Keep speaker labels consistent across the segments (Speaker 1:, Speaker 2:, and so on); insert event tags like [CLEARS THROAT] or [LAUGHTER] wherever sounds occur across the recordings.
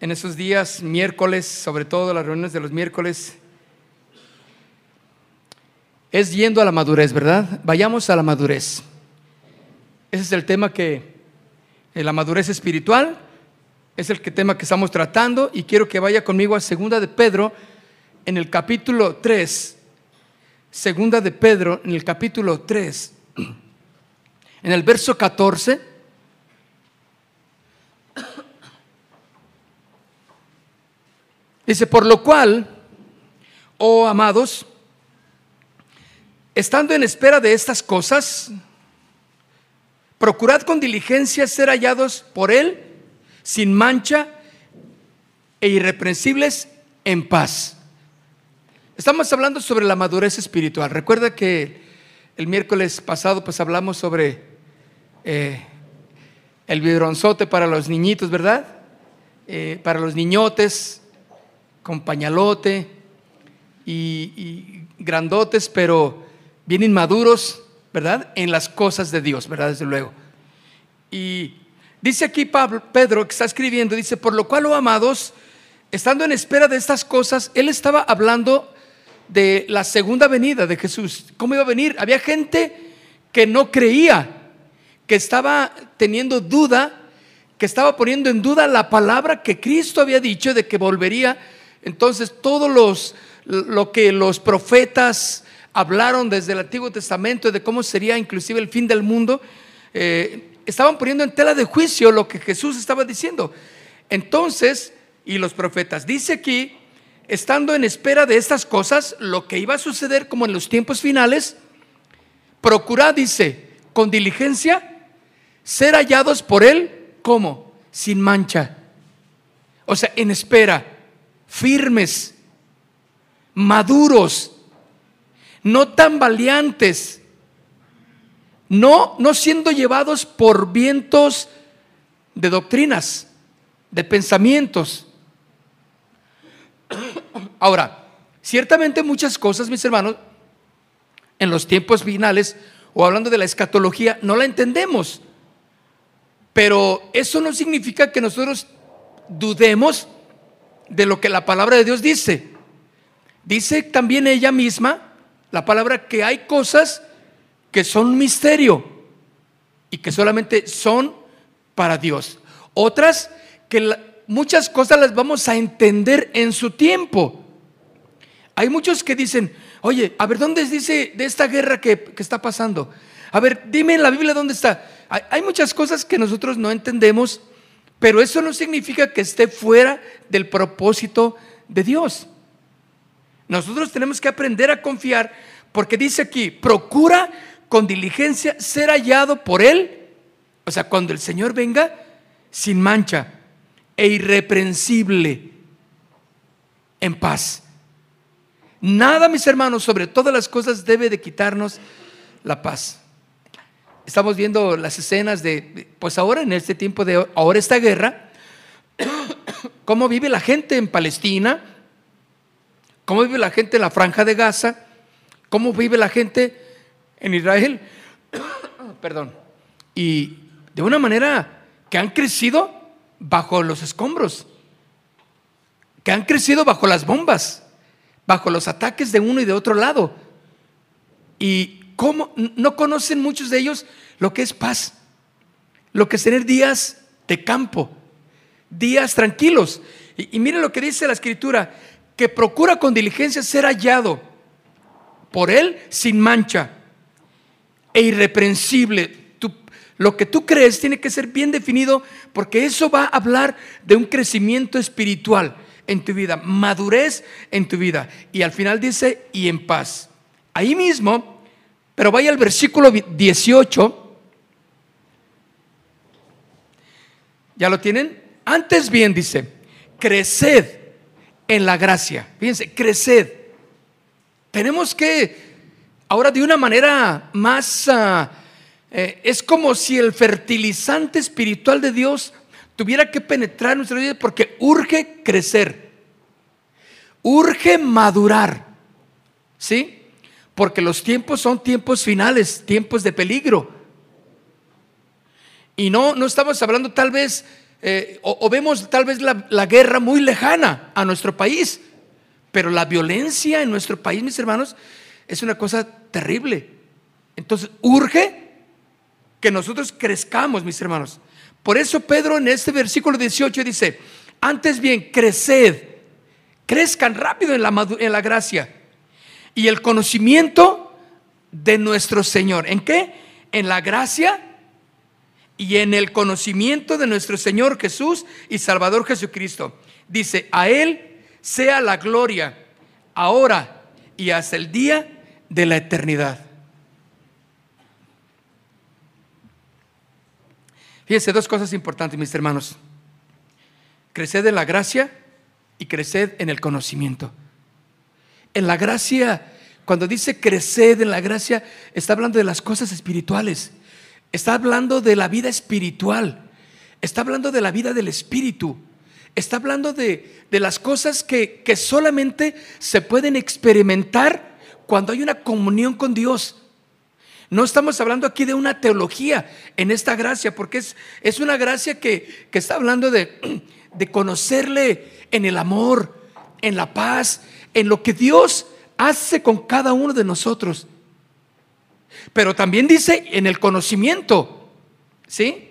Speaker 1: en estos días, miércoles, sobre todo las reuniones de los miércoles, es yendo a la madurez, ¿verdad? Vayamos a la madurez. Ese es el tema que, eh, la madurez espiritual, es el que, tema que estamos tratando y quiero que vaya conmigo a Segunda de Pedro en el capítulo 3. Segunda de Pedro en el capítulo 3. En el verso 14. Dice, por lo cual, oh amados, estando en espera de estas cosas, procurad con diligencia ser hallados por Él sin mancha e irreprensibles en paz. Estamos hablando sobre la madurez espiritual. Recuerda que el miércoles pasado pues hablamos sobre eh, el biberonzote para los niñitos, ¿verdad? Eh, para los niñotes, con pañalote y, grandotes, pero bien inmaduros, ¿verdad? En las cosas de Dios, ¿verdad? Desde luego. Y dice aquí Pablo, Pedro, que está escribiendo, dice, por lo cual, oh amados, estando en espera de estas cosas, él estaba hablando de la segunda venida de Jesús. ¿Cómo iba a venir? Había gente que no creía, que estaba teniendo duda, que estaba poniendo en duda la palabra que Cristo había dicho de que volvería. Entonces, todos los lo que los profetas hablaron desde el Antiguo Testamento de cómo sería inclusive el fin del mundo, eh, estaban poniendo en tela de juicio lo que Jesús estaba diciendo. Entonces, y los profetas, dice aquí, estando en espera de estas cosas, lo que iba a suceder como en los tiempos finales, procurad, dice, con diligencia, ser hallados por Él, como Sin mancha. O sea, en espera, firmes, maduros, no tan valiantes, no, no siendo llevados por vientos de doctrinas, de pensamientos. [COUGHS] Ahora, ciertamente muchas cosas, mis hermanos, en los tiempos finales, o hablando de la escatología, no la entendemos. Pero eso no significa que nosotros dudemos de lo que la palabra de Dios dice. Dice también ella misma, la palabra, que hay cosas que son misterio y que solamente son para Dios. Otras que muchas cosas las vamos a entender en su tiempo. Hay muchos que dicen, oye, a ver, ¿dónde dice de esta guerra que, que está pasando? A ver, dime en la Biblia dónde está. Hay, hay muchas cosas que nosotros no entendemos, pero eso no significa que esté fuera del propósito de Dios. Nosotros tenemos que aprender a confiar porque dice aquí, procura con diligencia ser hallado por Él, o sea, cuando el Señor venga, sin mancha e irreprensible, en paz. Nada, mis hermanos, sobre todas las cosas debe de quitarnos la paz. Estamos viendo las escenas de, pues ahora en este tiempo de ahora esta guerra, [COUGHS] cómo vive la gente en Palestina, cómo vive la gente en la franja de Gaza, cómo vive la gente en Israel, [COUGHS] perdón, y de una manera que han crecido bajo los escombros, que han crecido bajo las bombas, bajo los ataques de uno y de otro lado. Y cómo no conocen muchos de ellos lo que es paz, lo que es tener días de campo, días tranquilos. Y, y miren lo que dice la escritura, que procura con diligencia ser hallado por él sin mancha e irreprensible. lo que tú crees tiene que ser bien definido porque eso va a hablar de un crecimiento espiritual en tu vida, madurez en tu vida. Y al final dice, y en paz. Ahí mismo, pero vaya al versículo 18. ¿Ya lo tienen? Antes bien dice, creced en la gracia. Fíjense, creced. Tenemos que, ahora de una manera más, ah, eh, es como si el fertilizante espiritual de Dios tuviera que penetrar en nuestra vida porque urge crecer, urge madurar, ¿sí? Porque los tiempos son tiempos finales, tiempos de peligro. Y no, no estamos hablando tal vez, eh, o, vemos tal vez la, la guerra muy lejana a nuestro país, pero la violencia en nuestro país, mis hermanos, es una cosa terrible. Entonces, urge que nosotros crezcamos, mis hermanos. Por eso Pedro en este versículo 18 dice, antes bien, creced, crezcan rápido en la, en la gracia y el conocimiento de nuestro Señor. ¿En qué? En la gracia y en el conocimiento de nuestro Señor Jesús y Salvador Jesucristo. Dice, a Él sea la gloria ahora y hasta el día de la eternidad. Fíjense, dos cosas importantes, mis hermanos. Creced en la gracia y creced en el conocimiento. En la gracia, cuando dice creced en la gracia, está hablando de las cosas espirituales. Está hablando de la vida espiritual. Está hablando de la vida del espíritu. Está hablando de, las cosas que, que solamente se pueden experimentar cuando hay una comunión con Dios. No estamos hablando aquí de una teología en esta gracia, porque es, es una gracia que, está hablando de, [CLEARS THROAT] de conocerle en el amor, en la paz, en lo que Dios hace con cada uno de nosotros. Pero también dice en el conocimiento, ¿sí?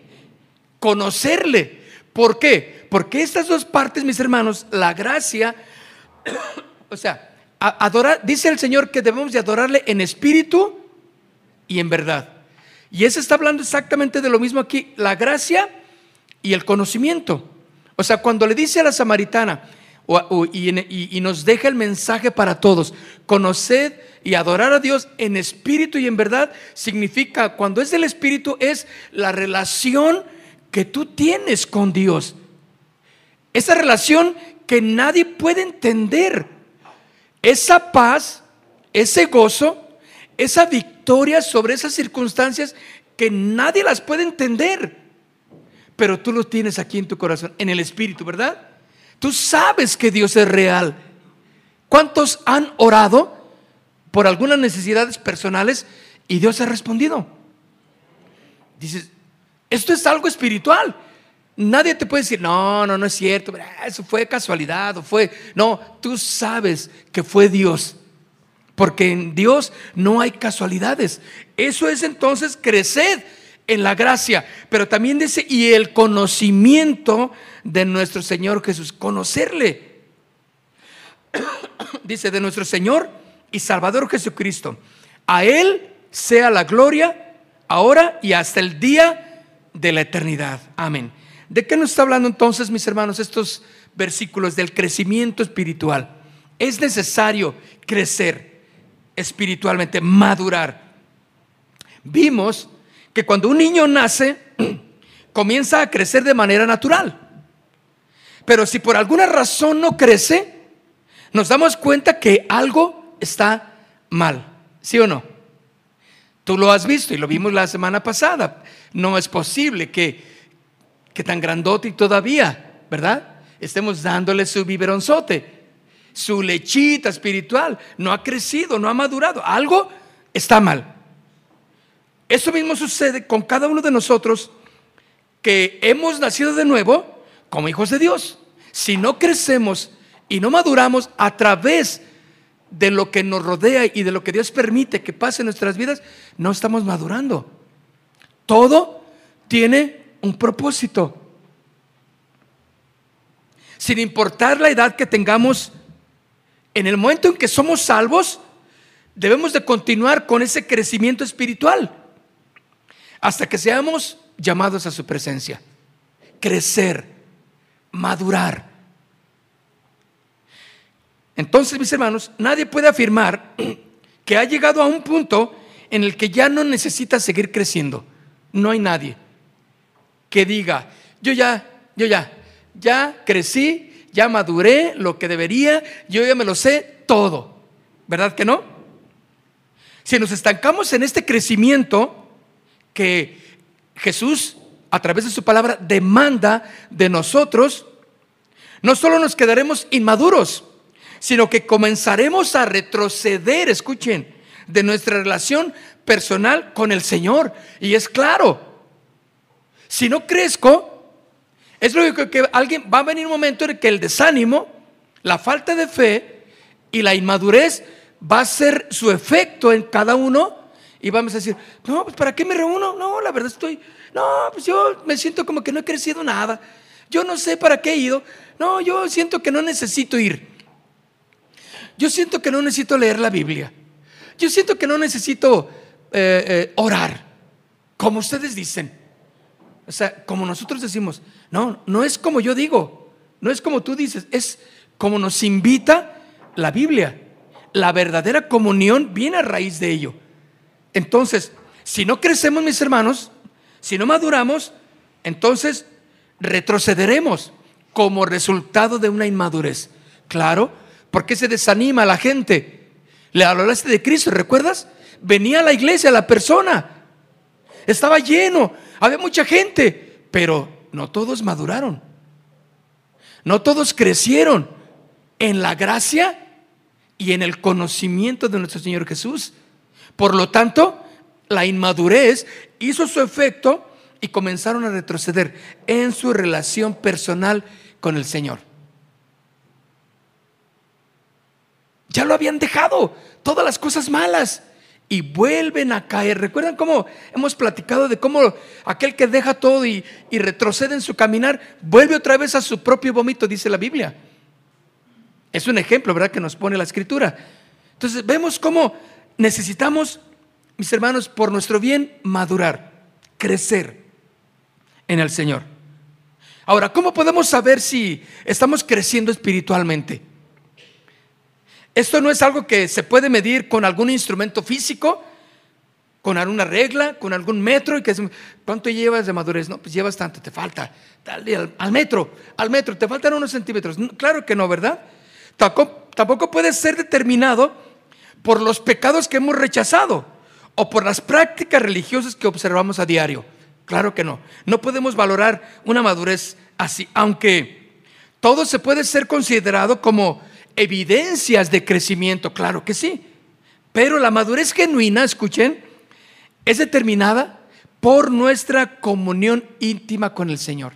Speaker 1: Conocerle. ¿Por qué? Porque estas dos partes, mis hermanos, la gracia, [COUGHS] o sea, adorar, dice el Señor que debemos de adorarle en espíritu y en verdad. Y ese está hablando exactamente de lo mismo aquí, la gracia y el conocimiento. O sea, cuando le dice a la samaritana y, nos deja el mensaje para todos, conoced y adorar a Dios en espíritu y en verdad, significa, cuando es del espíritu, es la relación que tú tienes con Dios. Esa relación que nadie puede entender. Esa paz, ese gozo, esa victoria sobre esas circunstancias que nadie las puede entender. Pero tú lo tienes aquí en tu corazón, en el Espíritu, ¿verdad? Tú sabes que Dios es real. ¿Cuántos han orado por algunas necesidades personales y Dios ha respondido? Dices, esto es algo espiritual. Nadie te puede decir, no, no, no es cierto, eso fue casualidad o fue, no, tú sabes que fue Dios porque en Dios no hay casualidades. Eso es entonces crecer en la gracia, pero también dice, y el conocimiento de nuestro Señor Jesús, conocerle. [COUGHS] dice, de nuestro Señor y Salvador Jesucristo. A Él sea la gloria ahora y hasta el día de la eternidad. Amén. ¿De qué nos está hablando entonces, mis hermanos, estos versículos del crecimiento espiritual? Es necesario crecer espiritualmente, madurar. Vimos que cuando un niño nace, [CLEARS THROAT] comienza a crecer de manera natural. Pero si por alguna razón no crece, nos damos cuenta que algo está mal. ¿Sí o no? Tú lo has visto y lo vimos la semana pasada. No es posible que, que tan grandote y todavía, ¿verdad? Estemos dándole su biberonzote su lechita espiritual, no ha crecido, no ha madurado, algo está mal. Eso mismo sucede con cada uno de nosotros que hemos nacido de nuevo como hijos de Dios. Si no crecemos y no maduramos a través de lo que nos rodea y de lo que Dios permite que pase en nuestras vidas, no estamos madurando. Todo tiene un propósito. Sin importar la edad que tengamos en el momento en que somos salvos, debemos de continuar con ese crecimiento espiritual hasta que seamos llamados a su presencia. Crecer, madurar. Entonces, mis hermanos, nadie puede afirmar [CLEARS THROAT] que ha llegado a un punto en el que ya no necesita seguir creciendo. No hay nadie que diga, yo ya, yo ya, ya crecí, ya maduré lo que debería, yo ya me lo sé todo. ¿Verdad que no? Si nos estancamos en este crecimiento que Jesús, a través de su palabra, demanda de nosotros, no solo nos quedaremos inmaduros, sino que comenzaremos a retroceder, escuchen, de nuestra relación personal con el Señor. Y es claro, si no crezco, es lógico que alguien va a venir un momento en que el desánimo, la falta de fe y la inmadurez va a ser su efecto en cada uno y vamos a decir, no, pues ¿para qué me reúno? No, la verdad estoy, no, pues yo me siento como que no he crecido nada. Yo no sé para qué he ido. No, yo siento que no necesito ir. Yo siento que no necesito leer la Biblia. Yo siento que no necesito eh, eh, orar, como ustedes dicen. O sea, como nosotros decimos, no, no es como yo digo, no es como tú dices, es como nos invita la Biblia. La verdadera comunión viene a raíz de ello. Entonces, si no crecemos, mis hermanos, si no maduramos, entonces retrocederemos como resultado de una inmadurez. Claro, porque se desanima la gente. Le hablaste de Cristo, ¿recuerdas? Venía a la iglesia la persona. Estaba lleno, había mucha gente, pero no todos maduraron. No todos crecieron en la gracia y en el conocimiento de nuestro Señor Jesús. Por lo tanto, la inmadurez hizo su efecto y comenzaron a retroceder en su relación personal con el Señor. Ya lo habían dejado, todas las cosas malas, y vuelven a caer. ¿Recuerdan cómo hemos platicado de cómo aquel que deja todo y, retrocede en su caminar, vuelve otra vez a su propio vómito, dice la Biblia? Es un ejemplo, ¿verdad?, que nos pone la escritura. Entonces vemos cómo necesitamos, mis hermanos, por nuestro bien, madurar, crecer en el Señor. Ahora, ¿cómo podemos saber si estamos creciendo espiritualmente? Esto no es algo que se puede medir con algún instrumento físico, con alguna regla, con algún metro y que ¿cuánto llevas de madurez? No, pues llevas tanto, te falta, dale al, metro, al metro, te faltan unos centímetros. Claro que no, ¿verdad? Tampoco, tampoco puede ser determinado por los pecados que hemos rechazado o por las prácticas religiosas que observamos a diario. Claro que no. No podemos valorar una madurez así, aunque todo se puede ser considerado como evidencias de crecimiento, claro que sí. Pero la madurez genuina, escuchen, es determinada por nuestra comunión íntima con el Señor.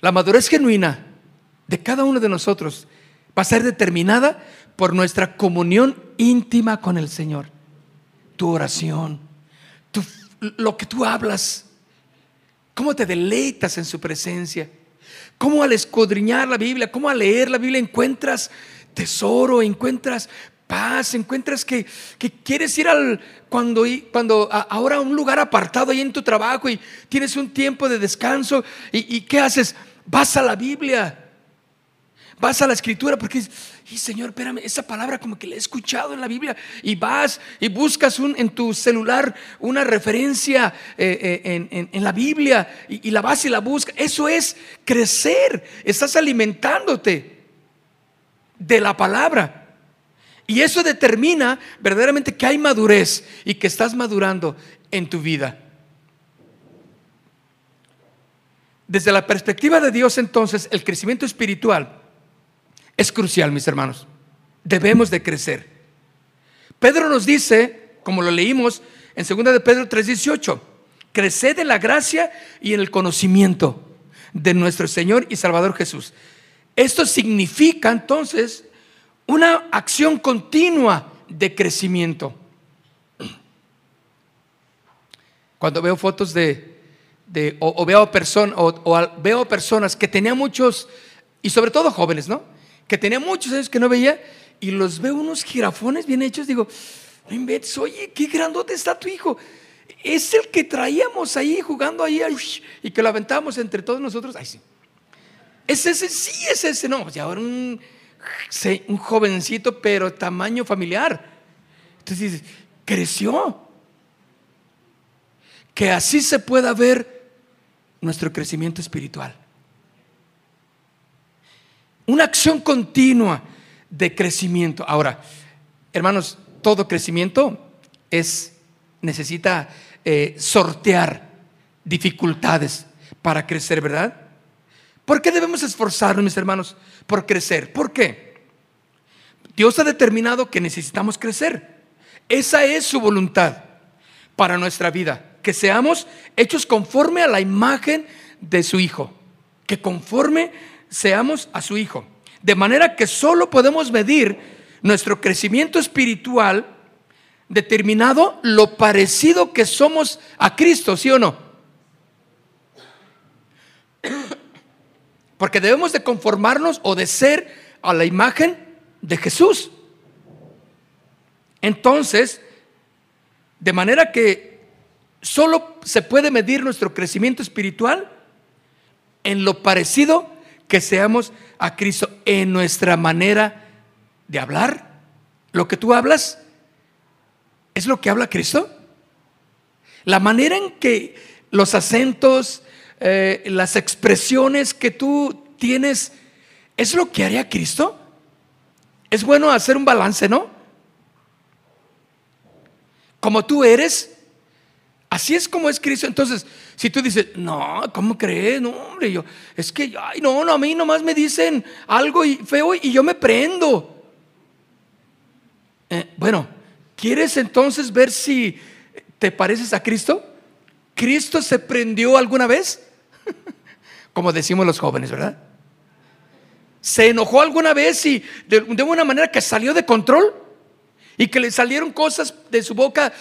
Speaker 1: La madurez genuina de cada uno de nosotros va a ser determinada por nuestra comunión íntima con el Señor. Tu oración, lo que tú hablas, cómo te deleitas en su presencia cómo al escudriñar la Biblia, cómo al leer la Biblia encuentras tesoro, encuentras paz, encuentras que, quieres ir al cuando, cuando ahora a un lugar apartado ahí en tu trabajo y tienes un tiempo de descanso y, y ¿qué haces? Vas a la Biblia vas a la escritura porque, y Señor, espérame, esa palabra como que la he escuchado en la Biblia y vas y buscas un, en tu celular una referencia eh, eh, en, la Biblia y, y la vas y la buscas. Eso es crecer, estás alimentándote de la palabra. Y eso determina verdaderamente que hay madurez y que estás madurando en tu vida. Desde la perspectiva de Dios entonces, el crecimiento espiritual es crucial, mis hermanos. Debemos de crecer. Pedro nos dice, como lo leímos en 2 de Pedro 3:18, creced en la gracia y en el conocimiento de nuestro Señor y Salvador Jesús. Esto significa entonces una acción continua de crecimiento. Cuando veo fotos de, o, veo, o veo personas que tenían muchos, y sobre todo jóvenes, ¿no? Que tenía muchos años que no veía, y los veo unos jirafones bien hechos, digo, no inventes, oye, qué grandote está tu hijo. Es el que traíamos ahí jugando ahí y que lo aventábamos entre todos nosotros. Ay, sí. Es ese, sí, es ese. No, ya ahora un, un jovencito, pero tamaño familiar. Entonces dices, creció. Que así se pueda ver nuestro crecimiento espiritual. Una acción continua de crecimiento. Ahora, hermanos, todo crecimiento es necesita eh, sortear dificultades para crecer, ¿verdad? ¿Por qué debemos esforzarnos, mis hermanos, por crecer? ¿Por qué? Dios ha determinado que necesitamos crecer. Esa es su voluntad para nuestra vida, que seamos hechos conforme a la imagen de su Hijo, que conforme seamos a su Hijo. De manera que solo podemos medir nuestro crecimiento espiritual determinado lo parecido que somos a Cristo, ¿sí o no? Porque debemos de conformarnos o de ser a la imagen de Jesús. Entonces, de manera que solo se puede medir nuestro crecimiento espiritual en lo parecido que seamos a Cristo, en nuestra manera de hablar. Lo que tú hablas es lo que habla Cristo. La manera en que los acentos, eh, las expresiones que tú tienes, ¿es lo que haría Cristo? Es bueno hacer un balance, ¿no? Como tú eres, así es como es Cristo. Entonces, si tú dices, no, ¿cómo crees? No, hombre, yo, es que, ay, no, no, a mí nomás me dicen algo feo y yo me prendo. Eh, bueno, ¿quieres entonces ver si te pareces a Cristo? ¿Cristo se prendió alguna vez? [LAUGHS] Como decimos los jóvenes, ¿verdad? ¿Se enojó alguna vez y de, de una manera que salió de control? Y que le salieron cosas de su boca,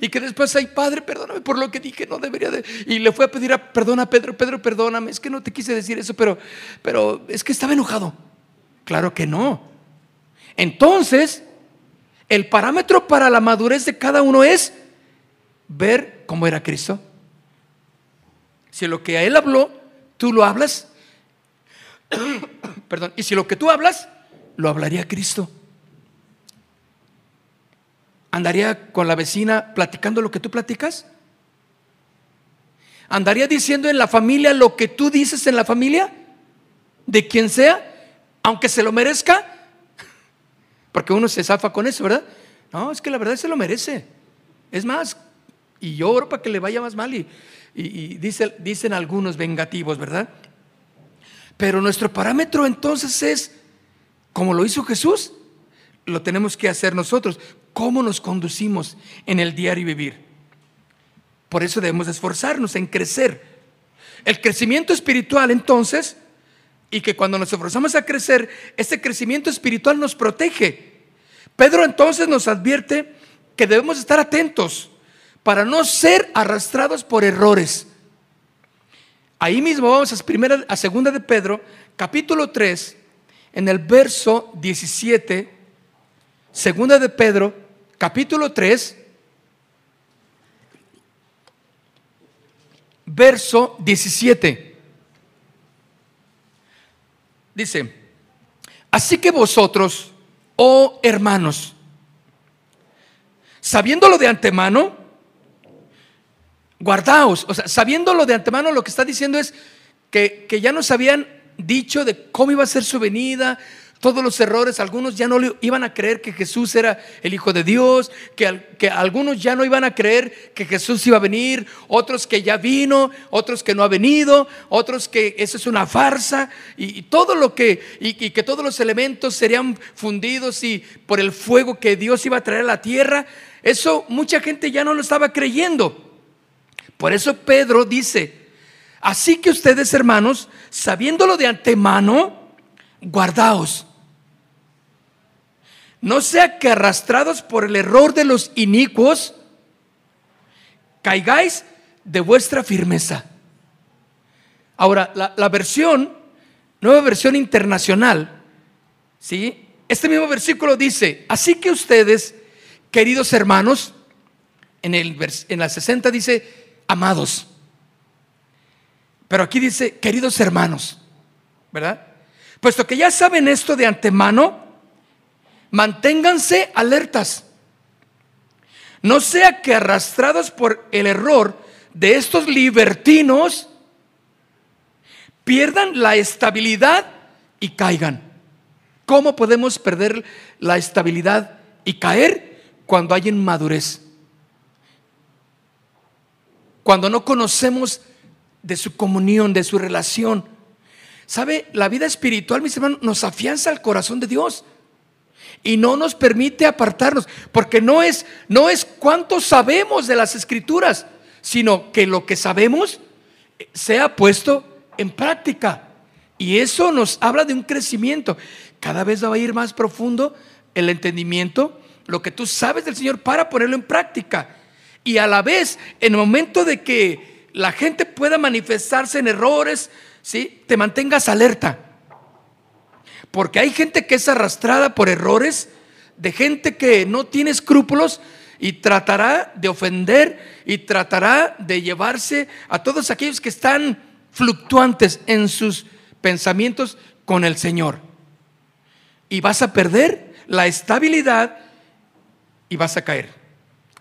Speaker 1: y que después, ay, Padre, perdóname por lo que dije, no debería de. Y le fue a pedir a, perdona, Pedro, Pedro, perdóname, es que no te quise decir eso, pero, pero es que estaba enojado. Claro que no. Entonces, el parámetro para la madurez de cada uno es ver cómo era Cristo. Si lo que a él habló, tú lo hablas, [COUGHS] perdón, y si lo que tú hablas, lo hablaría Cristo. ¿Andaría con la vecina platicando lo que tú platicas? ¿Andaría diciendo en la familia lo que tú dices en la familia? De quien sea, aunque se lo merezca. Porque uno se zafa con eso, ¿verdad? No, es que la verdad se lo merece. Es más, y yo para que le vaya más mal y, dicen algunos vengativos, ¿verdad? Pero nuestro parámetro entonces es, como lo hizo Jesús, lo tenemos que hacer nosotros cómo nos conducimos en el diario vivir. Por eso debemos esforzarnos en crecer. El crecimiento espiritual entonces, y que cuando nos esforzamos a crecer, ese crecimiento espiritual nos protege. Pedro entonces nos advierte que debemos estar atentos para no ser arrastrados por errores. Ahí mismo vamos a primera a segunda de Pedro, capítulo 3, en el verso 17, segunda de Pedro, capítulo 3, verso 17. Dice, así que vosotros, oh hermanos, sabiéndolo de antemano, guardaos, o sea, sabiéndolo de antemano, lo que está diciendo es que, que ya nos habían dicho de cómo iba a ser su venida, todos los errores, algunos ya no iban a creer que Jesús era el Hijo de Dios, que, que, algunos ya no iban a creer que Jesús iba a venir, otros que ya vino, otros que no ha venido, otros que eso es una farsa, y, todo lo que, y, que todos los elementos serían fundidos y por el fuego que Dios iba a traer a la tierra, eso mucha gente ya no lo estaba creyendo. Por eso Pedro dice, así que ustedes hermanos, sabiéndolo de antemano, guardaos no sea que arrastrados por el error de los inicuos, caigáis de vuestra firmeza. Ahora, la, versión, nueva versión internacional, ¿sí? Este mismo versículo dice, así que ustedes, queridos hermanos, en, el, en la 60 dice, amados. Pero aquí dice, queridos hermanos, ¿verdad? Puesto que ya saben esto de antemano, manténganse alertas. No sea que arrastrados por el error de estos libertinos, pierdan la estabilidad y caigan. ¿Cómo podemos perder la estabilidad y caer cuando hay inmadurez? Cuando no conocemos de su comunión, de su relación. ¿Sabe? La vida espiritual, mis hermanos, nos afianza al corazón de Dios y no nos permite apartarnos, porque no es no es cuánto sabemos de las escrituras, sino que lo que sabemos sea puesto en práctica. Y eso nos habla de un crecimiento. Cada vez va a ir más profundo el entendimiento, lo que tú sabes del Señor para ponerlo en práctica. Y a la vez, en el momento de que la gente pueda manifestarse en errores, ¿sí? te mantengas alerta. Porque hay gente que es arrastrada por errores, de gente que no tiene escrúpulos y tratará de ofender y tratará de llevarse a todos aquellos que están fluctuantes en sus pensamientos con el Señor. Y vas a perder la estabilidad y vas a caer.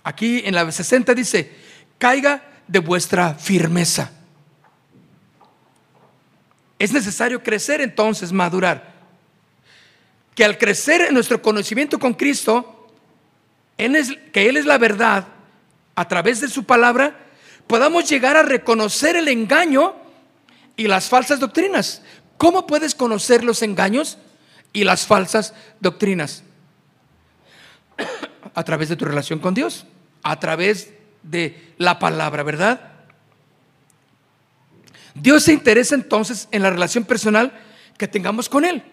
Speaker 1: Aquí en la 60 dice, caiga de vuestra firmeza. Es necesario crecer entonces, madurar que al crecer en nuestro conocimiento con Cristo, que Él es la verdad, a través de su palabra, podamos llegar a reconocer el engaño y las falsas doctrinas. ¿Cómo puedes conocer los engaños y las falsas doctrinas? [CLEARS THROAT] A través de tu relación con Dios, a través de la palabra, ¿verdad? Dios se interesa entonces en la relación personal que tengamos con Él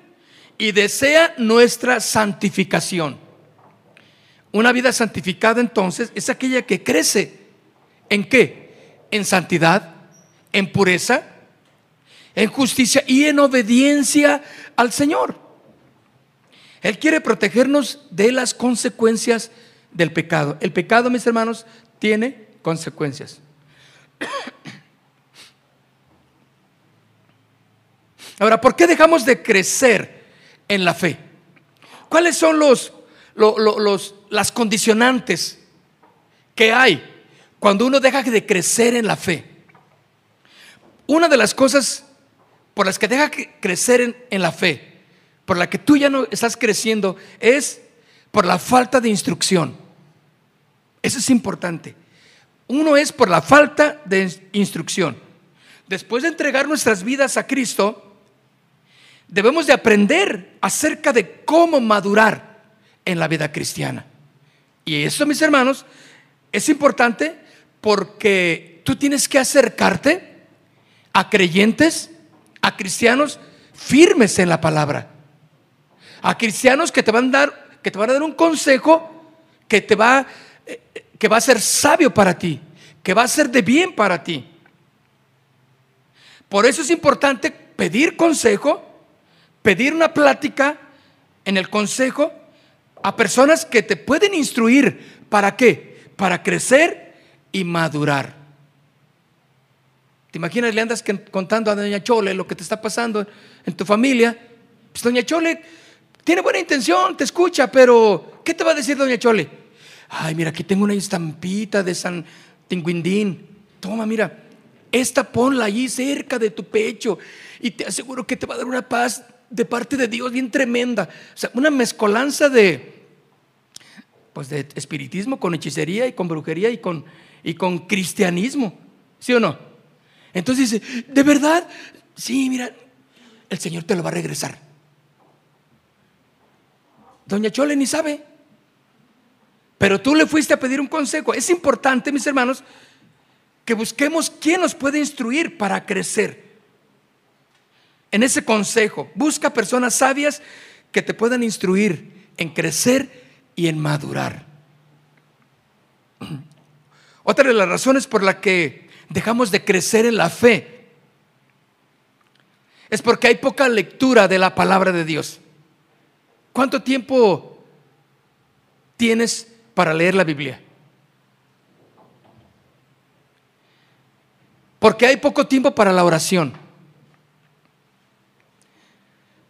Speaker 1: y desea nuestra santificación. Una vida santificada entonces es aquella que crece. ¿En qué? En santidad, en pureza, en justicia y en obediencia al Señor. Él quiere protegernos de las consecuencias del pecado. El pecado, mis hermanos, tiene consecuencias. Ahora, ¿por qué dejamos de crecer en la fe. ¿Cuáles son los, los, las condicionantes que hay cuando uno deja de crecer en la fe? Una de las cosas por las que deja de crecer en, en la fe, por la que tú ya no estás creciendo, es por la falta de instrucción. Eso es importante. Uno es por la falta de instrucción. Después de entregar nuestras vidas a Cristo, debemos de aprender acerca de cómo madurar en la vida cristiana. Y eso, mis hermanos, es importante porque tú tienes que acercarte a creyentes, a cristianos firmes en la palabra, a cristianos que te van a dar, que te van a dar un consejo que te va, eh, que va a ser sabio para ti, que va a ser de bien para ti. Por eso es importante pedir consejo pedir una plática en el consejo a personas que te pueden instruir. ¿Para qué? Para crecer y madurar. ¿Te imaginas? Le andas contando a doña Chole lo que te está pasando en tu familia. Pues doña Chole tiene buena intención, te escucha, pero ¿qué te va a decir doña Chole? Ay, mira, aquí tengo una estampita de San Tinguindín. Toma, mira, esta ponla allí cerca de tu pecho y te aseguro que te va a dar una paz de parte de Dios bien tremenda. O sea, una mezcolanza de, pues de espiritismo con hechicería y con brujería y con, y con cristianismo. ¿Sí o no? Entonces dice, ¿de verdad? Sí, mira, el Señor te lo va a regresar. Doña Chole ni sabe. Pero tú le fuiste a pedir un consejo. Es importante, mis hermanos, que busquemos quién nos puede instruir para crecer en ese consejo. Busca personas sabias que te puedan instruir en crecer y en madurar. [CLEARS THROAT] Otra de las razones por la que dejamos de crecer en la fe es porque hay poca lectura de la palabra de Dios. ¿Cuánto tiempo tienes para leer la Biblia? Porque hay poco tiempo para la oración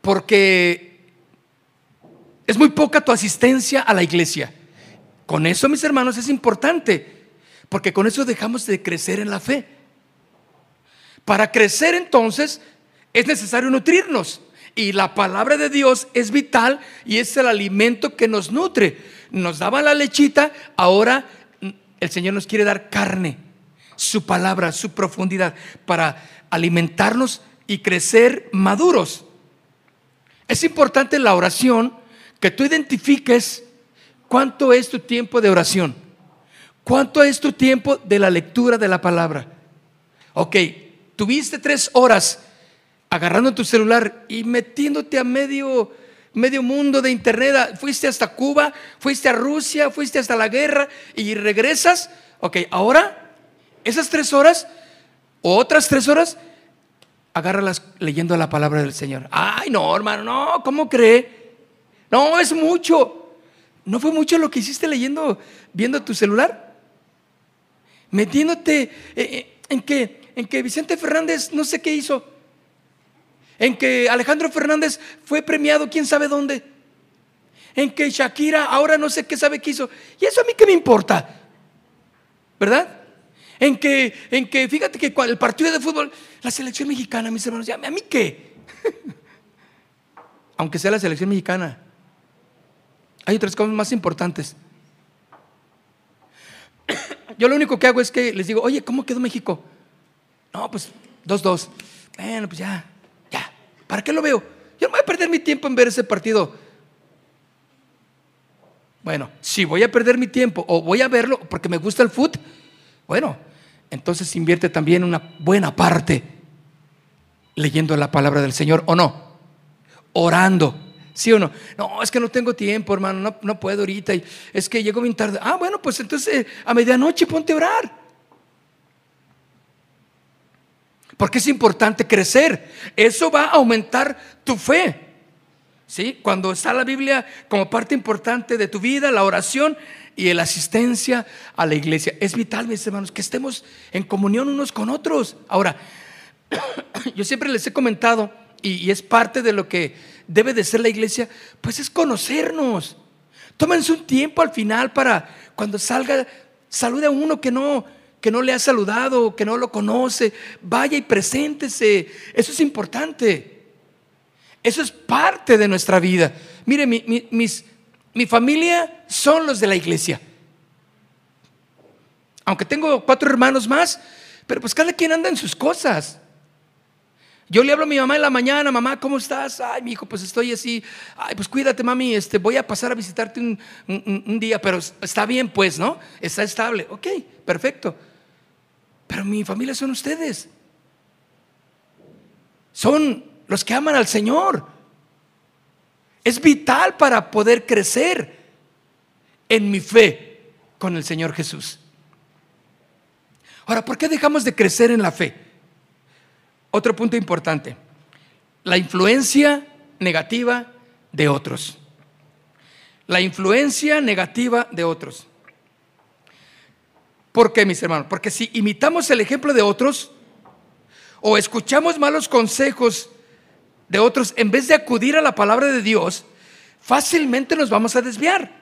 Speaker 1: porque es muy poca tu asistencia a la iglesia. Con eso, mis hermanos, es importante, porque con eso dejamos de crecer en la fe. Para crecer entonces, es necesario nutrirnos. Y la palabra de Dios es vital y es el alimento que nos nutre. Nos daba la lechita, ahora el Señor nos quiere dar carne, su palabra, su profundidad, para alimentarnos y crecer maduros. Es importante la oración que tú identifiques cuánto es tu tiempo de oración, cuánto es tu tiempo de la lectura de la palabra. Ok, tuviste tres horas agarrando tu celular y metiéndote a medio, medio mundo de internet, fuiste hasta Cuba, fuiste a Rusia, fuiste hasta la guerra y regresas. Ok, ahora esas tres horas o otras tres horas, agárralas leyendo la palabra del Señor. Ay, no, hermano, no, ¿cómo cree? No, es mucho. ¿No fue mucho lo que hiciste leyendo, viendo tu celular? Metiéndote eh, eh, en que, en que Vicente Fernández no sé qué hizo. En que Alejandro Fernández fue premiado quién sabe dónde. En que Shakira ahora no sé qué sabe qué hizo. Y eso a mí qué me importa. ¿Verdad? En que, en que fíjate que el partido de fútbol, la selección mexicana, mis hermanos, ¿a mí qué? [LAUGHS] Aunque sea la selección mexicana, hay otras cosas más importantes. [COUGHS] Yo lo único que hago es que les digo, oye, ¿cómo quedó México? No, pues dos, dos. Bueno, pues ya, ya. ¿Para qué lo veo? Yo no voy a perder mi tiempo en ver ese partido. Bueno, si voy a perder mi tiempo o voy a verlo porque me gusta el fútbol, bueno, entonces invierte también una buena parte leyendo la palabra del Señor o no, orando. ¿Sí o no? No, es que no tengo tiempo, hermano, no, puedo ahorita. Es que llego bien tarde. Ah, bueno, pues entonces a medianoche ponte a orar. Porque es importante crecer. Eso va a aumentar tu fe. ¿Sí? Cuando está la Biblia como parte importante de tu vida, la oración, y la asistencia a la iglesia. Es vital, mis hermanos, que estemos en comunión unos con otros. Ahora, [COUGHS] yo siempre les he comentado, y, es parte de lo que debe de ser la iglesia, pues es conocernos. Tómense un tiempo al final para cuando salga, salude a uno que no, que no le ha saludado, que no lo conoce, vaya y preséntese. Eso es importante. Eso es parte de nuestra vida. Mire, mis, mi familia son los de la iglesia. Aunque tengo cuatro hermanos más, pero pues cada quien anda en sus cosas. Yo le hablo a mi mamá en la mañana, mamá, ¿cómo estás? Ay, mi hijo, pues estoy así. Ay, pues cuídate, mami, este, voy a pasar a visitarte un, un, día, pero está bien, pues, ¿no? Está estable. Ok, perfecto. Pero mi familia son ustedes. Son los que aman al Señor. Es vital para poder crecer en mi fe con el Señor Jesús. Ahora, ¿por qué dejamos de crecer en la fe? Otro punto importante, la influencia negativa de otros. La influencia negativa de otros. ¿Por qué, mis hermanos? Porque si imitamos el ejemplo de otros o escuchamos malos consejos de otros, en vez de acudir a la palabra de Dios, fácilmente nos vamos a desviar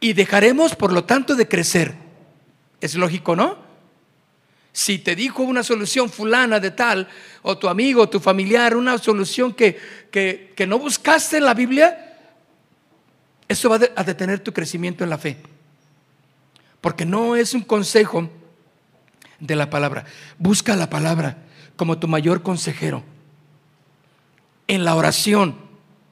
Speaker 1: y dejaremos, por lo tanto, de crecer. Es lógico, ¿no? Si te dijo una solución fulana de tal, o tu amigo, o tu familiar, una solución que, que, no buscaste en la Biblia, eso va a detener tu crecimiento en la fe. Porque no es un consejo de la palabra. Busca la palabra como tu mayor consejero en la oración,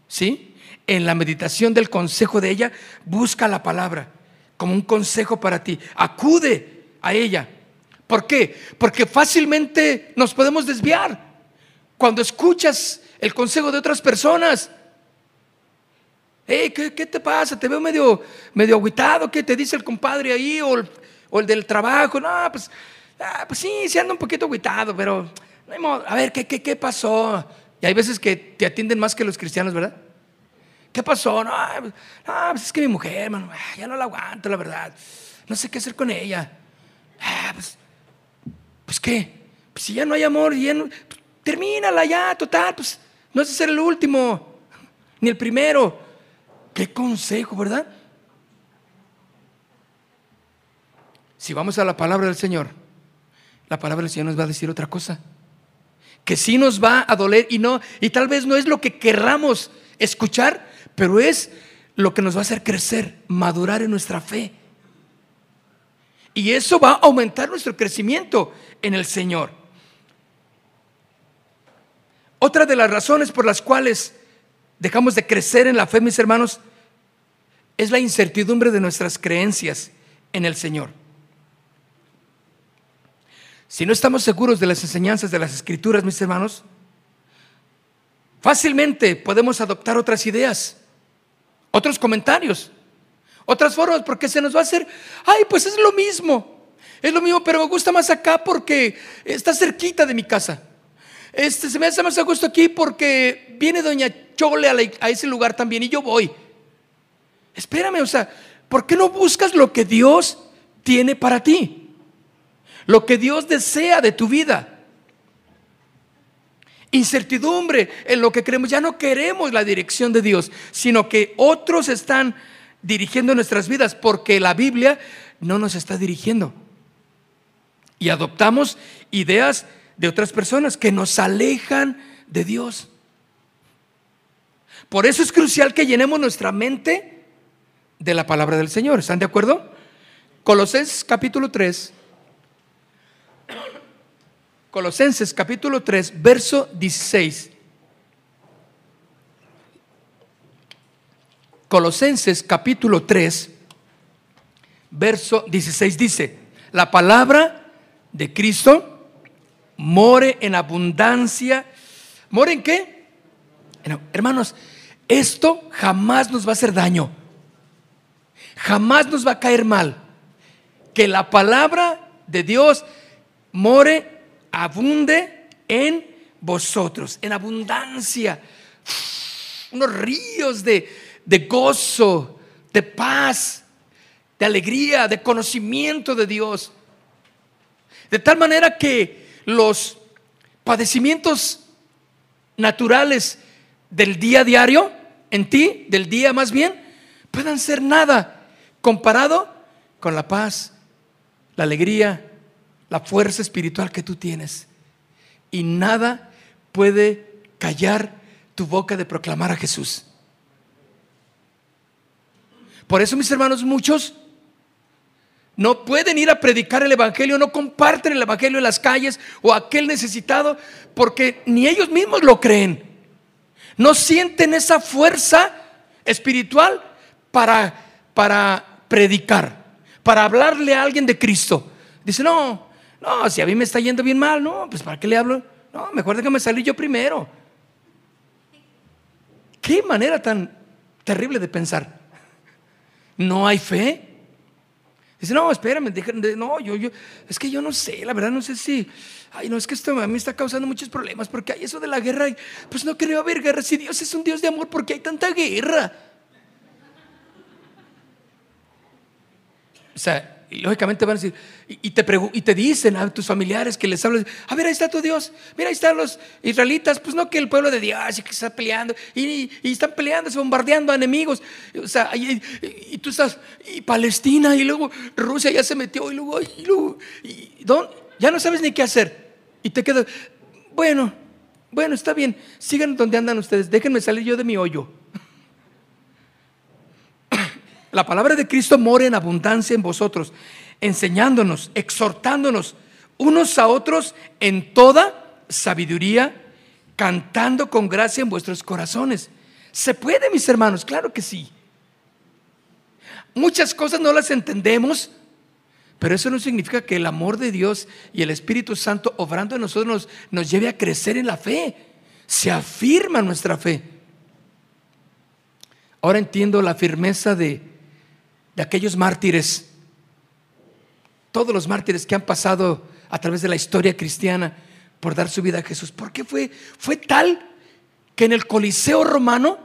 Speaker 1: ¿sí? En la meditación del consejo de ella, busca la palabra como un consejo para ti. Acude a ella. ¿Por qué? Porque fácilmente nos podemos desviar cuando escuchas el consejo de otras personas. ¿qué, te pasa? Te veo medio, medio aguitado. ¿Qué te dice el compadre ahí o el, del trabajo? No, pues, ah, pues sí, se anda un poquito aguitado, pero A ver, ¿qué, qué, qué pasó? Y hay veces que te atienden más que los cristianos, ¿verdad? ¿Qué pasó? No, pues, pues es que mi mujer, hermano, ah, ya no la aguanto, la verdad. No sé qué hacer con ella. Ah, pues, pues qué. Pues si ya no hay amor, ya no, termínala ya, total, pues no es ser el último, ni el primero. Qué consejo, ¿verdad? Si vamos a la palabra del Señor, la palabra del Señor nos va a decir otra cosa. Que sí nos va a doler y no, y tal vez no es lo que querramos escuchar, pero es lo que nos va a hacer crecer, madurar en nuestra fe. Y eso va a aumentar nuestro crecimiento en el Señor. Otra de las razones por las cuales dejamos de crecer en la fe, mis hermanos, es la incertidumbre de nuestras creencias en el Señor. Si no estamos seguros de las enseñanzas de las Escrituras, mis hermanos, fácilmente podemos adoptar otras ideas, otros comentarios, otras formas, porque se nos va a hacer, ay, pues es lo mismo, es lo mismo, pero me gusta más acá porque está cerquita de mi casa. Este, se me hace más a gusto aquí porque viene doña Chole a, a ese lugar también y yo voy. Espérame, o sea, ¿por qué no buscas lo que Dios tiene para ti? Lo que Dios desea de tu vida. Incertidumbre en lo que creemos. Ya no queremos la dirección de Dios, sino que otros están dirigiendo nuestras vidas porque la Biblia no nos está dirigiendo. Y adoptamos ideas de otras personas que nos alejan de Dios. Por eso es crucial que llenemos nuestra mente de la palabra del Señor. ¿Están de acuerdo? Colosenses capítulo 3. Colosenses capítulo 3, verso 16. Colosenses capítulo 3, verso 16 dice, la palabra de Cristo more en abundancia. ¿More en qué? hermanos, esto jamás nos va a hacer daño. Jamás nos va a caer mal. Que la palabra de Dios more, abunde en vosotros, en abundancia. Unos ríos de, de gozo, de paz, de alegría, de conocimiento de Dios. De tal manera que los padecimientos naturales del día diario, en ti, del día más bien, puedan ser nada comparado con la paz, la alegría, la fuerza espiritual que tú tienes. Y nada puede callar tu boca de proclamar a Jesús. Por eso, mis hermanos, muchos no pueden ir a predicar el Evangelio, no comparten el Evangelio en las calles o aquel necesitado, porque ni ellos mismos lo creen. No sienten esa fuerza espiritual para, para predicar, para hablarle a alguien de Cristo. Dice, no, no, si a mí me está yendo bien mal, no, pues ¿para qué le hablo? No, mejor déjame salir yo primero. Qué manera tan terrible de pensar no hay fe. Dice, no, espérame, no, yo, yo, es que yo no sé, la verdad no sé si, ay, no, es que esto a mí está causando muchos problemas, porque hay eso de la guerra, pues no creo haber guerra, si Dios es un Dios de amor, porque hay tanta guerra? O sea, y lógicamente van a decir, y, te, y te dicen a tus familiares que les hablas, a ver, ahí está tu Dios, mira, ahí están los israelitas, pues no que el pueblo de Dios y que está peleando, y, están peleando, se bombardeando a enemigos, o sea, y, tú estás, y Palestina, y luego Rusia ya se metió, y luego, y luego ya no sabes ni qué hacer, y te quedas, bueno, bueno, está bien, sigan donde andan ustedes, déjenme salir yo de mi hoyo. La palabra de Cristo mora en abundancia en vosotros, enseñándonos, exhortándonos unos a otros en toda sabiduría, cantando con gracia en vuestros corazones. ¿Se puede, mis hermanos? Claro que sí. Muchas cosas no las entendemos, pero eso no significa que el amor de Dios y el Espíritu Santo obrando en nosotros nos, nos lleve a crecer en la fe. Se afirma nuestra fe. Ahora entiendo la firmeza de, de aquellos mártires, todos los mártires que han pasado a través de la historia cristiana por dar su vida a Jesús. ¿Por qué fue, fue tal que en el Coliseo romano,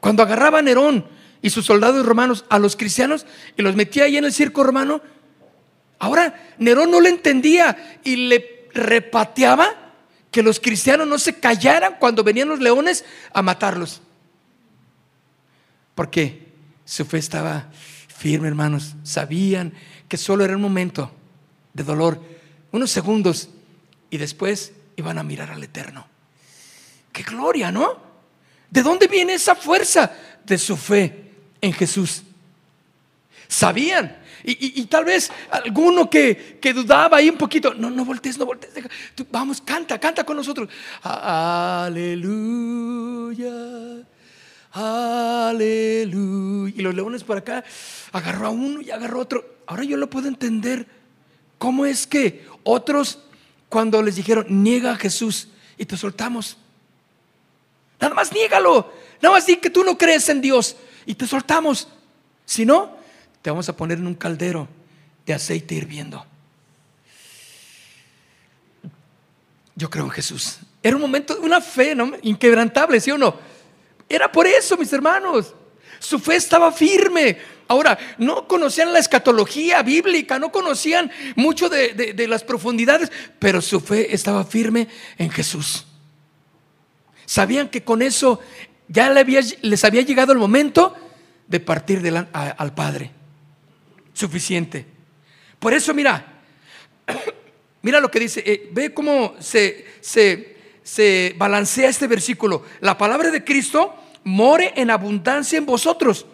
Speaker 1: cuando agarraba a Nerón y sus soldados romanos a los cristianos y los metía ahí en el circo romano, ahora Nerón no le entendía y le repateaba que los cristianos no se callaran cuando venían los leones a matarlos. ¿Por qué? Su fe estaba firme, hermanos. Sabían que solo era un momento de dolor, unos segundos, y después y van a mirar al Eterno. ¡Qué gloria, ¿no? ¿De dónde viene esa fuerza? De su fe en Jesús. Sabían. Y, tal vez alguno que, dudaba ahí un poquito, no, no voltees, no voltees. vamos, canta, canta con nosotros. Aleluya. Aleluya. Y los leones por acá agarró a uno y agarró a otro. Ahora yo lo puedo entender. ¿Cómo es que otros, cuando les dijeron, niega a Jesús y te soltamos? Nada más niégalo. Nada más di que tú no crees en Dios y te soltamos. Si no, te vamos a poner en un caldero de aceite hirviendo. Yo creo en Jesús. Era un momento, una fe inquebrantable, ¿sí o no? Era por eso, mis hermanos. Su fe estaba firme. Ahora, no conocían la escatología bíblica, no conocían mucho de, las profundidades, pero su fe estaba firme en Jesús. Sabían que con eso ya les había llegado el momento de partir al Padre. Suficiente. Por eso, mira, [COUGHS] mira lo que dice, eh, ve cómo se, se, se balancea este versículo. La palabra de Cristo more en abundancia en vosotros,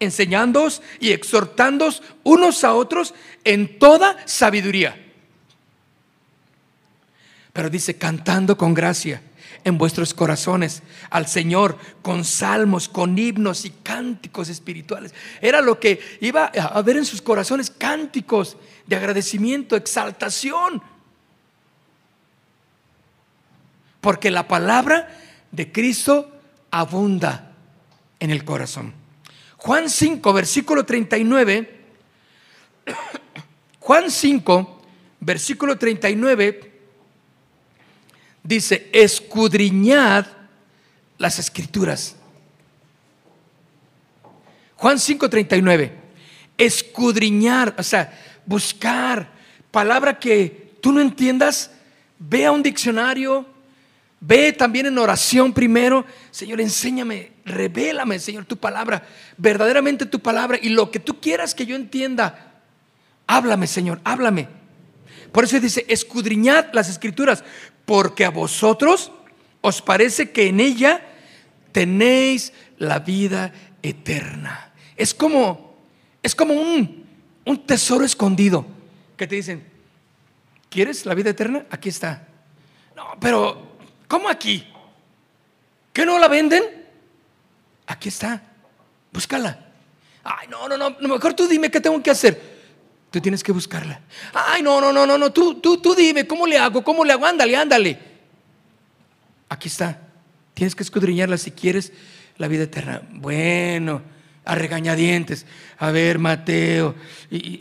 Speaker 1: enseñándoos y exhortándoos unos a otros en toda sabiduría. Pero dice, cantando con gracia en vuestros corazones al Señor con salmos, con himnos y cánticos espirituales. Era lo que iba a haber en sus corazones, cánticos de agradecimiento, exaltación. Porque la palabra de Cristo abunda en el corazón. Juan 5, versículo 39. [COUGHS] Juan 5, versículo 39 dice, escudriñad las escrituras. Juan 5:39, escudriñar, o sea, buscar, palabra que tú no entiendas, ve a un diccionario, ve también en oración primero, Señor, enséñame, revélame, Señor, tu palabra, verdaderamente tu palabra y lo que tú quieras que yo entienda, háblame, Señor, háblame. Por eso dice, escudriñad las escrituras, porque a vosotros os parece que en ella tenéis la vida eterna. Es como, es como un, un tesoro escondido que te dicen, ¿quieres la vida eterna? Aquí está. No, pero, ¿cómo aquí? ¿Que no la venden? Aquí está. Búscala. Ay, no, no, no, mejor tú dime qué tengo que hacer. Tú tienes que buscarla. Ay, no, no, no, no, no, tú, tú, tú dime, ¿cómo le hago? ¿Cómo le hago? Ándale, ándale. Aquí está. Tienes que escudriñarla si quieres la vida eterna. Bueno, a regañadientes. A ver, Mateo.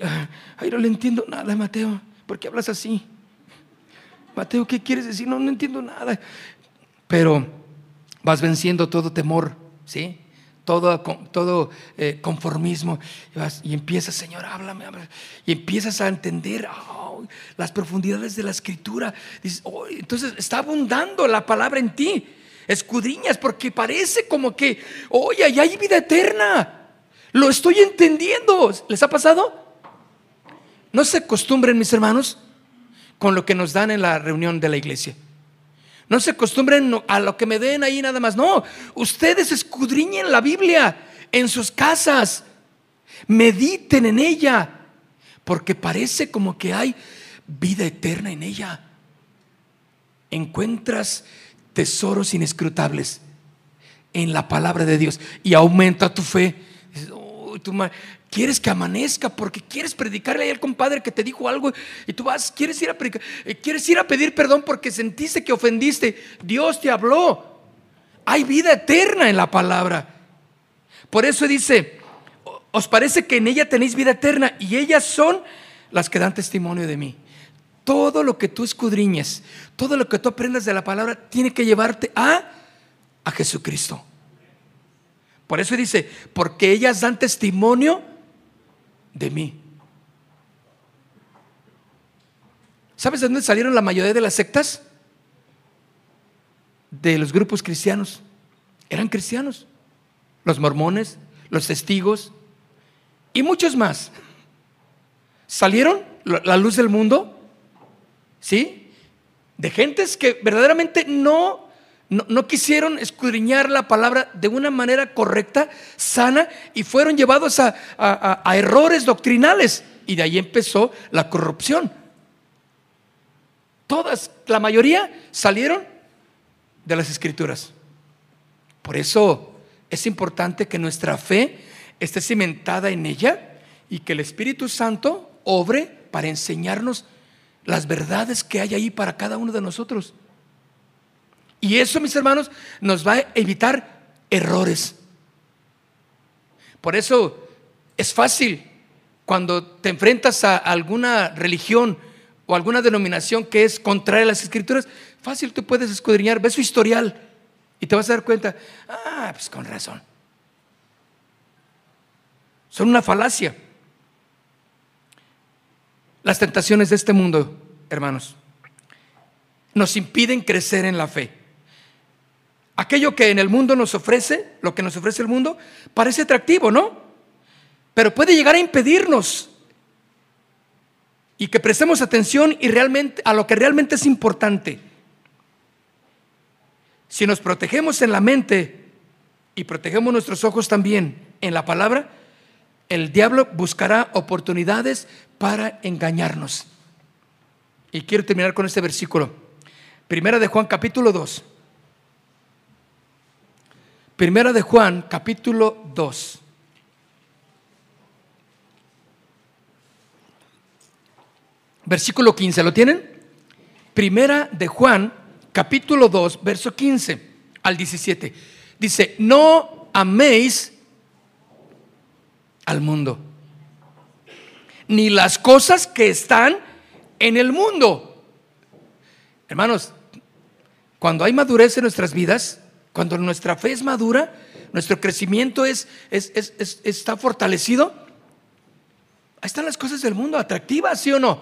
Speaker 1: Ah, ay, no le entiendo nada, Mateo. ¿Por qué hablas así? Mateo, ¿qué quieres decir? No, no entiendo nada. Pero vas venciendo todo temor, ¿sí? todo, todo eh, conformismo. Y, empiezas, Señor, háblame, Y empiezas a entender las profundidades de la escritura. entonces está abundando la palabra en ti. Escudriñas porque parece como que, oye, ahí hay vida eterna. Lo estoy entendiendo. ¿Les ha pasado? No se acostumbren, mis hermanos, con lo que nos dan en la reunión de la iglesia. No se acostumbren a lo que me den ahí nada más. No, ustedes escudriñen la Biblia en sus casas. Mediten en ella. Porque parece como que hay vida eterna en ella. Encuentras tesoros inescrutables en la palabra de Dios y aumenta tu fe. tu, quieres que amanezca porque quieres predicarle al compadre que te dijo algo y tú vas, quieres ir a eh, quieres ir a pedir perdón porque sentiste que ofendiste. Dios te habló. Hay vida eterna en la palabra. Por eso dice, os parece que en ella tenéis vida eterna y ellas son las que dan testimonio de mí. Todo lo que tú escudriñes, todo lo que tú aprendas de la palabra tiene que llevarte a a Jesucristo. Por eso dice, porque ellas dan testimonio de mí. ¿Sabes de dónde salieron la mayoría de las sectas? De los grupos cristianos. Eran cristianos. Los mormones, los testigos y muchos más. Salieron la luz del mundo, ¿sí? de gentes que verdaderamente no, no, quisieron escudriñar la palabra de una manera correcta, sana, y fueron llevados a, a errores doctrinales. Y de ahí empezó la corrupción. Todas, la mayoría salieron de las escrituras. Por eso es importante que nuestra fe esté cimentada en ella y que el Espíritu Santo obre para enseñarnos las verdades que hay ahí para cada uno de nosotros. Y eso, mis hermanos, nos va a evitar errores. Por eso es fácil cuando te enfrentas a alguna religión o alguna denominación que es contraria a las escrituras, fácil tú puedes escudriñar, ves su historial y te vas a dar cuenta, ah, pues con razón. Son una falacia. Las tentaciones de este mundo, hermanos, nos impiden crecer en la fe. Aquello que en el mundo nos ofrece, lo que nos ofrece el mundo, parece atractivo, ¿no? Pero puede llegar a impedirnos y que prestemos atención y realmente a lo que realmente es importante. Si nos protegemos en la mente y protegemos nuestros ojos también en la palabra, el diablo buscará oportunidades para engañarnos. Y quiero terminar con este versículo. Primera de Juan capítulo 2. Primera de Juan capítulo 2. Versículo 15, ¿lo tienen? Primera de Juan capítulo 2, verso 15 al 17. Dice, no améis al mundo, ni las cosas que están en el mundo. Hermanos, cuando hay madurez en nuestras vidas, cuando nuestra fe es madura, nuestro crecimiento es, está fortalecido, ahí están las cosas del mundo, atractivas, ¿sí o no?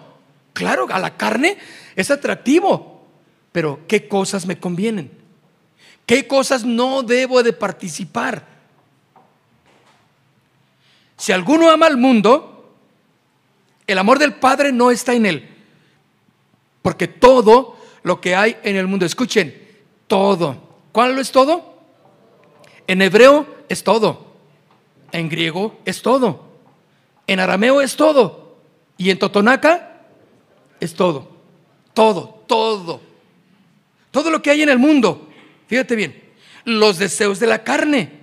Speaker 1: Claro, a la carne es atractivo, pero ¿qué cosas me convienen? ¿Qué cosas no debo de participar? Si alguno ama al mundo, el amor del Padre no está en él. Porque todo lo que hay en el mundo, escuchen, todo. ¿Cuál es todo? En hebreo es todo. En griego es todo. En arameo es todo. Y en totonaca es todo. Todo, todo. Todo lo que hay en el mundo, fíjate bien, los deseos de la carne,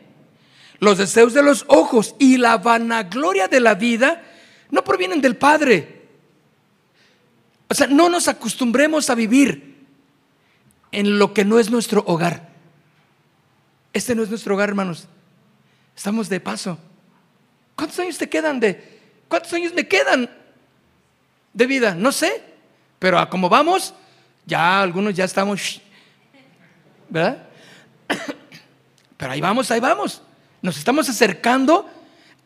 Speaker 1: los deseos de los ojos y la vanagloria de la vida no provienen del Padre. O sea, no nos acostumbremos a vivir en lo que no es nuestro hogar. Este no es nuestro hogar, hermanos. Estamos de paso. ¿Cuántos años te quedan de... ¿Cuántos años me quedan de vida? No sé. Pero a como vamos, ya algunos ya estamos, ¿verdad? [COUGHS] Pero ahí vamos, ahí vamos. Nos estamos acercando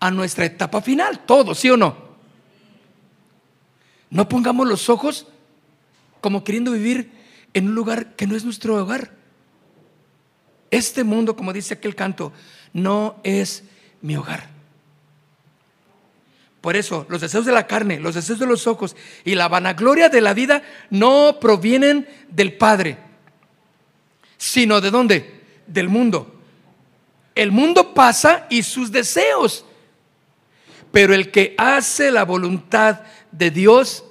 Speaker 1: a nuestra etapa final, todo, ¿sí o no? No pongamos los ojos como queriendo vivir en un lugar que no es nuestro hogar. Este mundo, como dice aquel canto, no es mi hogar. Por eso, los deseos de la carne, los deseos de los ojos y la vanagloria de la vida no provienen del Padre, sino de dónde? Del mundo. El mundo pasa y sus deseos, pero el que hace la voluntad de Dios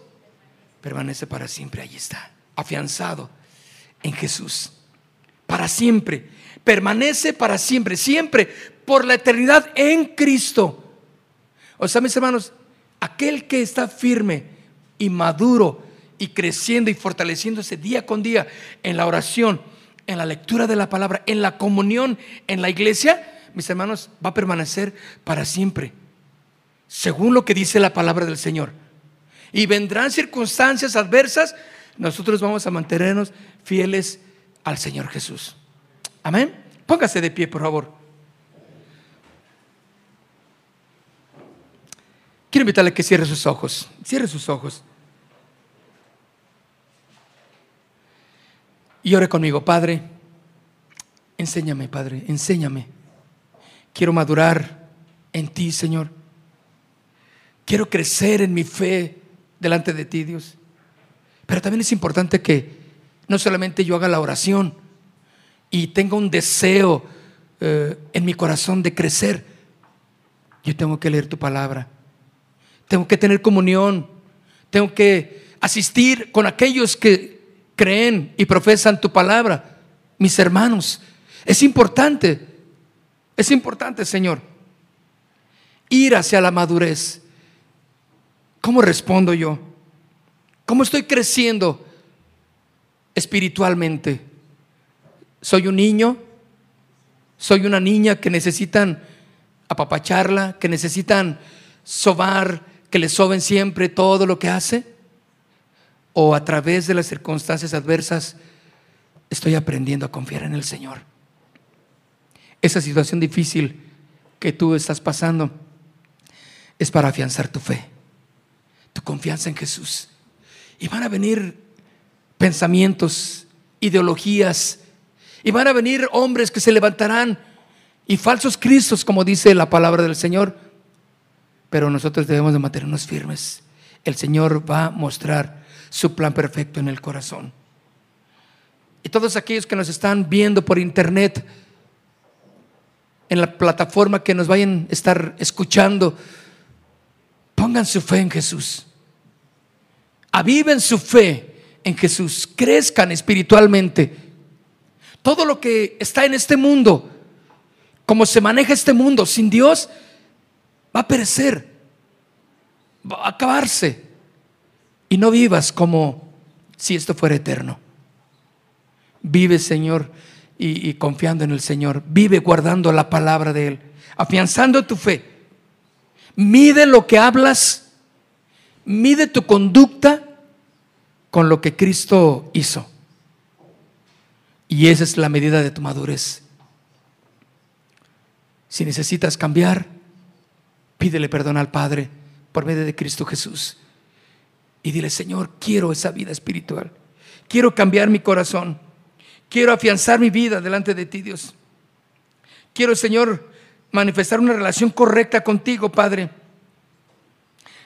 Speaker 1: permanece para siempre. Ahí está, afianzado en Jesús. Para siempre. Permanece para siempre, siempre, por la eternidad en Cristo. O sea, mis hermanos, aquel que está firme y maduro y creciendo y fortaleciéndose día con día en la oración, en la lectura de la palabra, en la comunión, en la iglesia, mis hermanos, va a permanecer para siempre, según lo que dice la palabra del Señor. Y vendrán circunstancias adversas, nosotros vamos a mantenernos fieles al Señor Jesús. Amén. Póngase de pie, por favor. Quiero invitarle a que cierre sus ojos. Cierre sus ojos. Y ore conmigo, Padre. Enséñame, Padre, enséñame. Quiero madurar en ti, Señor. Quiero crecer en mi fe delante de ti, Dios. Pero también es importante que no solamente yo haga la oración y tenga un deseo eh, en mi corazón de crecer, yo tengo que leer tu palabra, tengo que tener comunión, tengo que asistir con aquellos que creen y profesan tu palabra, mis hermanos. Es importante, es importante, Señor, ir hacia la madurez. ¿Cómo respondo yo? ¿Cómo estoy creciendo espiritualmente? ¿Soy un niño? ¿Soy una niña que necesitan apapacharla, que necesitan sobar, que le soben siempre todo lo que hace? ¿O a través de las circunstancias adversas estoy aprendiendo a confiar en el Señor? Esa situación difícil que tú estás pasando es para afianzar tu fe, tu confianza en Jesús. Y van a venir pensamientos, ideologías, y van a venir hombres que se levantarán y falsos cristos, como dice la palabra del Señor. Pero nosotros debemos de mantenernos firmes. El Señor va a mostrar su plan perfecto en el corazón. Y todos aquellos que nos están viendo por internet, en la plataforma que nos vayan a estar escuchando, pongan su fe en Jesús. Aviven su fe en Jesús. Crezcan espiritualmente. Todo lo que está en este mundo, como se maneja este mundo sin Dios, va a perecer, va a acabarse. Y no vivas como si esto fuera eterno. Vive, Señor, y, confiando en el Señor. Vive guardando la palabra de Él, afianzando tu fe. Mide lo que hablas, mide tu conducta con lo que Cristo hizo. Y esa es la medida de tu madurez. Si necesitas cambiar, pídele perdón al Padre por medio de Cristo Jesús. Y dile, Señor, quiero esa vida espiritual. Quiero cambiar mi corazón. Quiero afianzar mi vida delante de ti, Dios. Quiero, Señor, manifestar una relación correcta contigo, Padre.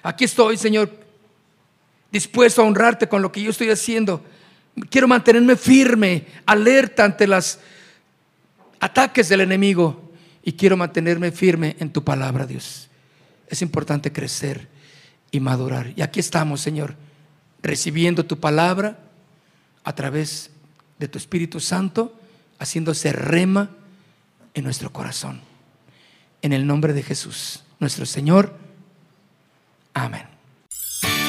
Speaker 1: Aquí estoy, Señor, dispuesto a honrarte con lo que yo estoy haciendo. Quiero mantenerme firme, alerta ante los ataques del enemigo y quiero mantenerme firme en tu palabra, Dios. Es importante crecer y madurar. Y aquí estamos, Señor, recibiendo tu palabra a través de tu Espíritu Santo, haciéndose rema en nuestro corazón. En el nombre de Jesús, nuestro Señor. Amén.